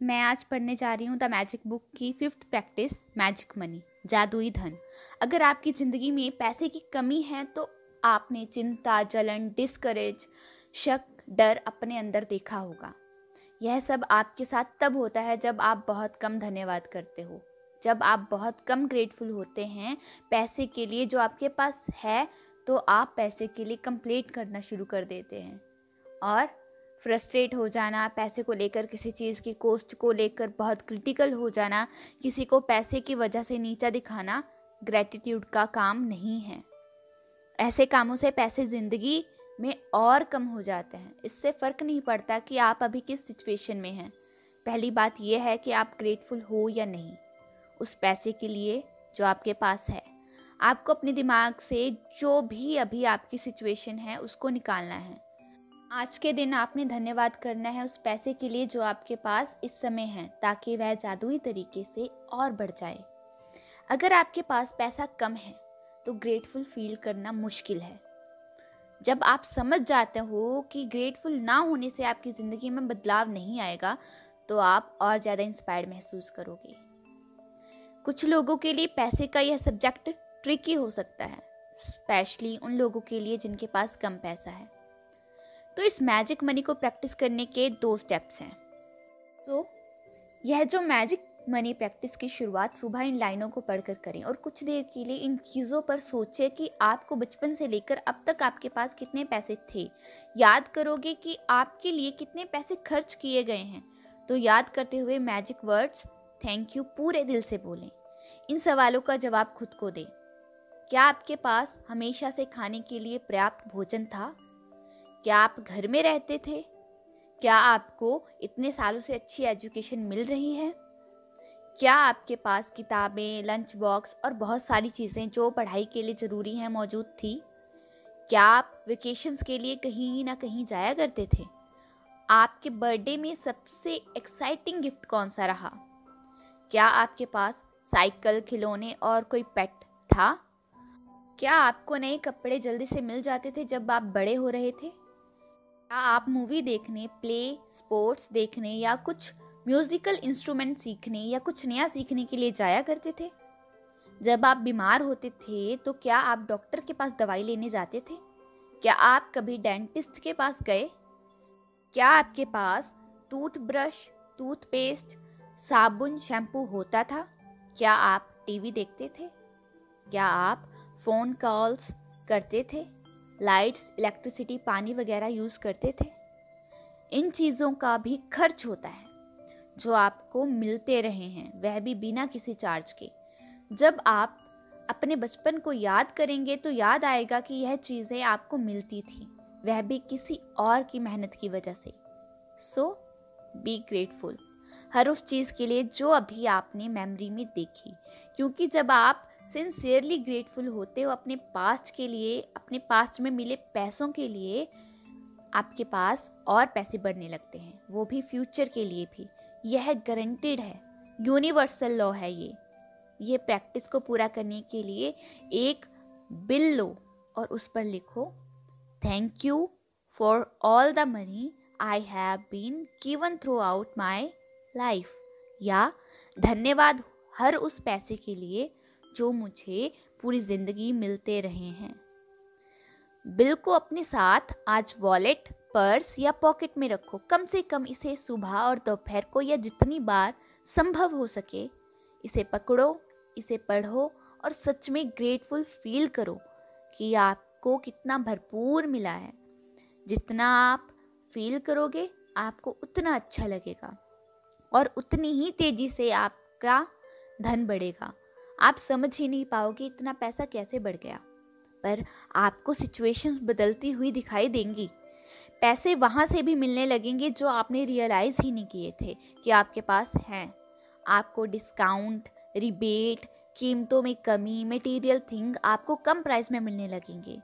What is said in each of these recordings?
मैं आज पढ़ने जा रही हूँ द मैजिक बुक की फिफ्थ प्रैक्टिस, मैजिक मनी, जादुई धन। अगर आपकी ज़िंदगी में पैसे की कमी है तो आपने चिंता, जलन डिस्करेज शक, डर अपने अंदर देखा होगा। यह सब आपके साथ तब होता है जब आप बहुत कम धन्यवाद करते हो। जब आप बहुत कम ग्रेटफुल होते हैं पैसे के लिए जो आपके पास है तो आप पैसे के लिए कंप्लेंट करना शुरू कर देते हैं। और फ्रस्ट्रेट हो जाना, पैसे को लेकर किसी चीज़ की कोस्ट को लेकर बहुत क्रिटिकल हो जाना, किसी को पैसे की वजह से नीचा दिखाना ग्रेटिट्यूड का काम नहीं है। ऐसे कामों से पैसे ज़िंदगी में और कम हो जाते हैं। इससे फ़र्क नहीं पड़ता कि आप अभी किस सिचुएशन में हैं। पहली बात यह है कि आप ग्रेटफुल हो या नहीं। उस पैसे के लिए जो आपके पास है। आपको अपने दिमाग से जो भी अभी आपकी सिचुएशन है, उसको निकालना है। आज के दिन आपने धन्यवाद करना है उस पैसे के लिए जो आपके पास इस समय है, ताकि वह जादुई तरीके से और बढ़ जाए। अगर आपके पास पैसा कम है तो ग्रेटफुल फील करना मुश्किल है। जब आप समझ जाते हो कि ग्रेटफुल ना होने से आपकी ज़िंदगी में बदलाव नहीं आएगा तो आप और ज़्यादा इंस्पायर्ड महसूस करोगे। कुछ लोगों के लिए पैसे का यह सब्जेक्ट ट्रिकी हो सकता है स्पेशली उन लोगों के लिए जिनके पास कम पैसा है। तो इस मैजिक मनी को प्रैक्टिस करने के दो स्टेप्स हैं। तो यह जो मैजिक मनी प्रैक्टिस की शुरुआत सुबह इन लाइनों को पढ़कर करें और कुछ देर के लिए इन चीज़ों पर सोचें कि आपको बचपन से लेकर अब तक आपके पास कितने पैसे थे। याद करोगे कि आपके लिए कितने पैसे खर्च किए गए हैं। तो याद करते हुए मैजिक वर्ड्स थैंक यू पूरे दिल से बोलें। इन सवालों का जवाब खुद को दें। क्या आपके पास हमेशा से खाने के लिए पर्याप्त भोजन था? क्या आप घर में रहते थे? क्या आपको इतने सालों से अच्छी एजुकेशन मिल रही है? क्या आपके पास किताबें लंच बॉक्स और बहुत सारी चीज़ें जो पढ़ाई के लिए ज़रूरी हैं मौजूद थी? क्या आप वेकेशंस के लिए कहीं ना कहीं जाया करते थे? आपके बर्थडे में सबसे एक्साइटिंग गिफ्ट कौन सा रहा? क्या आपके पास साइकिल, खिलौने और कोई पेट था? क्या आपको नए कपड़े जल्दी से मिल जाते थे जब आप बड़े हो रहे थे? क्या आप मूवी देखने प्ले स्पोर्ट्स देखने या कुछ म्यूजिकल इंस्ट्रूमेंट सीखने या कुछ नया सीखने के लिए जाया करते थे? जब आप बीमार होते थे तो क्या आप डॉक्टर के पास दवाई लेने जाते थे? क्या आप कभी डेंटिस्ट के पास गए? क्या आपके पास टूथब्रश टूथपेस्ट साबुन शैम्पू होता था? क्या आप टीवी देखते थे? क्या आप फ़ोन कॉल्स करते थे? लाइट्स, इलेक्ट्रिसिटी, पानी वगैरह यूज़ करते थे। इन चीज़ों का भी खर्च होता है, जो आपको मिलते रहे हैं, वह भी बिना किसी चार्ज के। जब आप अपने बचपन को याद करेंगे तो याद आएगा कि यह चीज़ें आपको मिलती थी, वह भी किसी और की मेहनत की वजह से। सो बी ग्रेटफुल हर उस चीज़ के लिए जो अभी आपने मेमोरी में देखी, क्योंकि जब आप सिंसियरली ग्रेटफुल होते हो अपने पास्ट के लिए, अपने पास्ट में मिले पैसों के लिए, आपके पास और पैसे बढ़ने लगते हैं। वो भी फ्यूचर के लिए भी। यह गारंटेड है। यूनिवर्सल लॉ है ये। ये प्रैक्टिस को पूरा करने के लिए एक बिल लो और उस पर लिखो thank you for all the money I have been given throughout my life या, धन्यवाद हर उस पैसे के लिए जो मुझे पूरी ज़िंदगी मिलते रहे हैं। बिल को अपने साथ आज वॉलेट, पर्स या पॉकेट में रखो। कम से कम इसे सुबह और दोपहर को या जितनी बार संभव हो सके, इसे पकड़ो, इसे पढ़ो और सच में ग्रेटफुल फील करो कि आपको कितना भरपूर मिला है। जितना आप फील करोगे, आपको उतना अच्छा लगेगा और उतनी ही तेज़ी से आपका धन बढ़ेगा। आप समझ ही नहीं पाओगे इतना पैसा कैसे बढ़ गया। पर आपको सिचुएशंस बदलती हुई दिखाई देंगी। पैसे वहाँ से भी मिलने लगेंगे जो आपने रियलाइज़ ही नहीं किए थे कि आपके पास हैं। आपको डिस्काउंट रिबेट कीमतों में कमी मटेरियल थिंग आपको कम प्राइस में मिलने लगेंगे।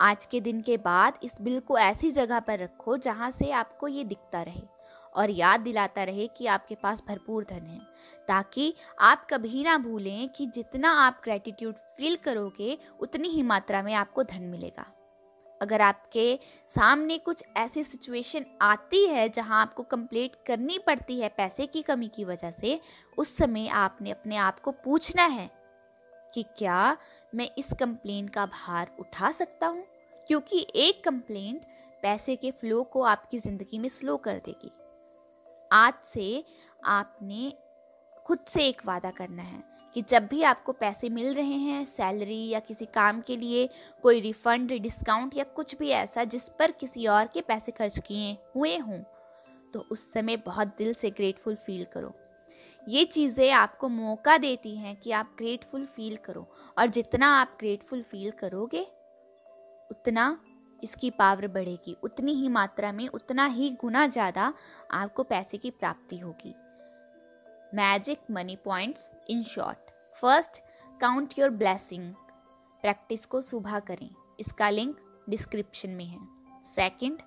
आज के दिन के बाद इस बिल को ऐसी जगह पर रखो जहाँ से आपको ये दिखता रहे। और याद दिलाता रहे कि आपके पास भरपूर धन है, ताकि आप कभी ना भूलें कि जितना आप ग्रेटिट्यूड फील करोगे, उतनी ही मात्रा में आपको धन मिलेगा। अगर आपके सामने कुछ ऐसी सिचुएशन आती है जहाँ आपको कंप्लीट करनी पड़ती है पैसे की कमी की वजह से, उस समय आपने अपने आप को पूछना है कि क्या मैं इस कंप्लेन का भार उठा सकता हूँ? क्योंकि एक कंप्लेंट पैसे के फ्लो को आपकी ज़िंदगी में स्लो कर देगी। आज से आपने खुद से एक वादा करना है कि जब भी आपको पैसे मिल रहे हैं, सैलरी या किसी काम के लिए, कोई रिफंड, डिस्काउंट या कुछ भी ऐसा जिस पर किसी और के पैसे खर्च किए हुए हों तो उस समय बहुत दिल से ग्रेटफुल फील करो। ये चीज़ें आपको मौका देती हैं कि आप ग्रेटफुल फील करो और जितना आप ग्रेटफुल फील करोगे, उतना इसकी पावर बढ़ेगी। उतनी ही मात्रा में, उतना ही गुना ज़्यादा आपको पैसे की प्राप्ति होगी। Magic money points, in short. First, count your blessing. Practice को सुबह करें। इसका लिंक डिस्क्रिप्शन में है। सेकंड,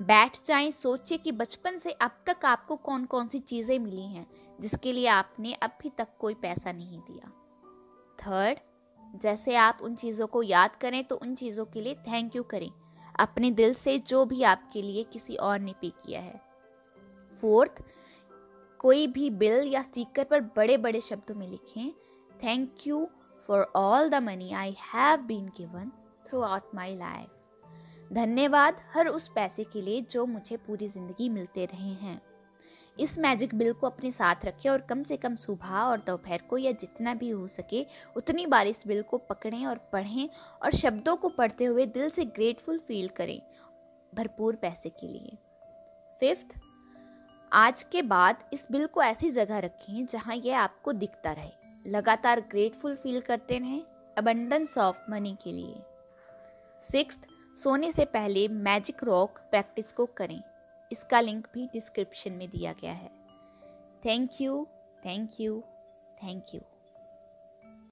बैठ जाएँ। सोचिए कि बचपन से अब तक आपको कौन कौन सी चीज़ें मिली हैं, जिसके लिए आपने अभी तक कोई पैसा नहीं दिया। थर्ड, जैसे आप उन चीज़ों को याद करें तो उन चीज़ों के लिए थैंक यू करें। अपने दिल से जो भी आपके लिए किसी और ने पे किया है। फोर्थ, कोई भी बिल या स्टिकर पर बड़े बड़े शब्दों में लिखें thank you for all the money I have been given throughout my life धन्यवाद हर उस पैसे के लिए जो मुझे पूरी ज़िंदगी मिलते रहे हैं। इस मैजिक बिल को अपने साथ रखें और कम से कम सुबह और दोपहर को या जितना भी हो सके उतनी बार इस बिल को पकड़ें और पढ़ें और शब्दों को पढ़ते हुए दिल से ग्रेटफुल फील करें भरपूर पैसे के लिए। फिफ्थ आज के बाद इस बिल को ऐसी जगह रखें जहाँ यह आपको दिखता रहे। लगातार ग्रेटफुल फील करते रहें अबंडेंस ऑफ़ मनी के लिए। सिक्स सोने से पहले मैजिक रॉक प्रैक्टिस को करें। इसका लिंक भी डिस्क्रिप्शन में दिया गया है। Thank you thank you thank you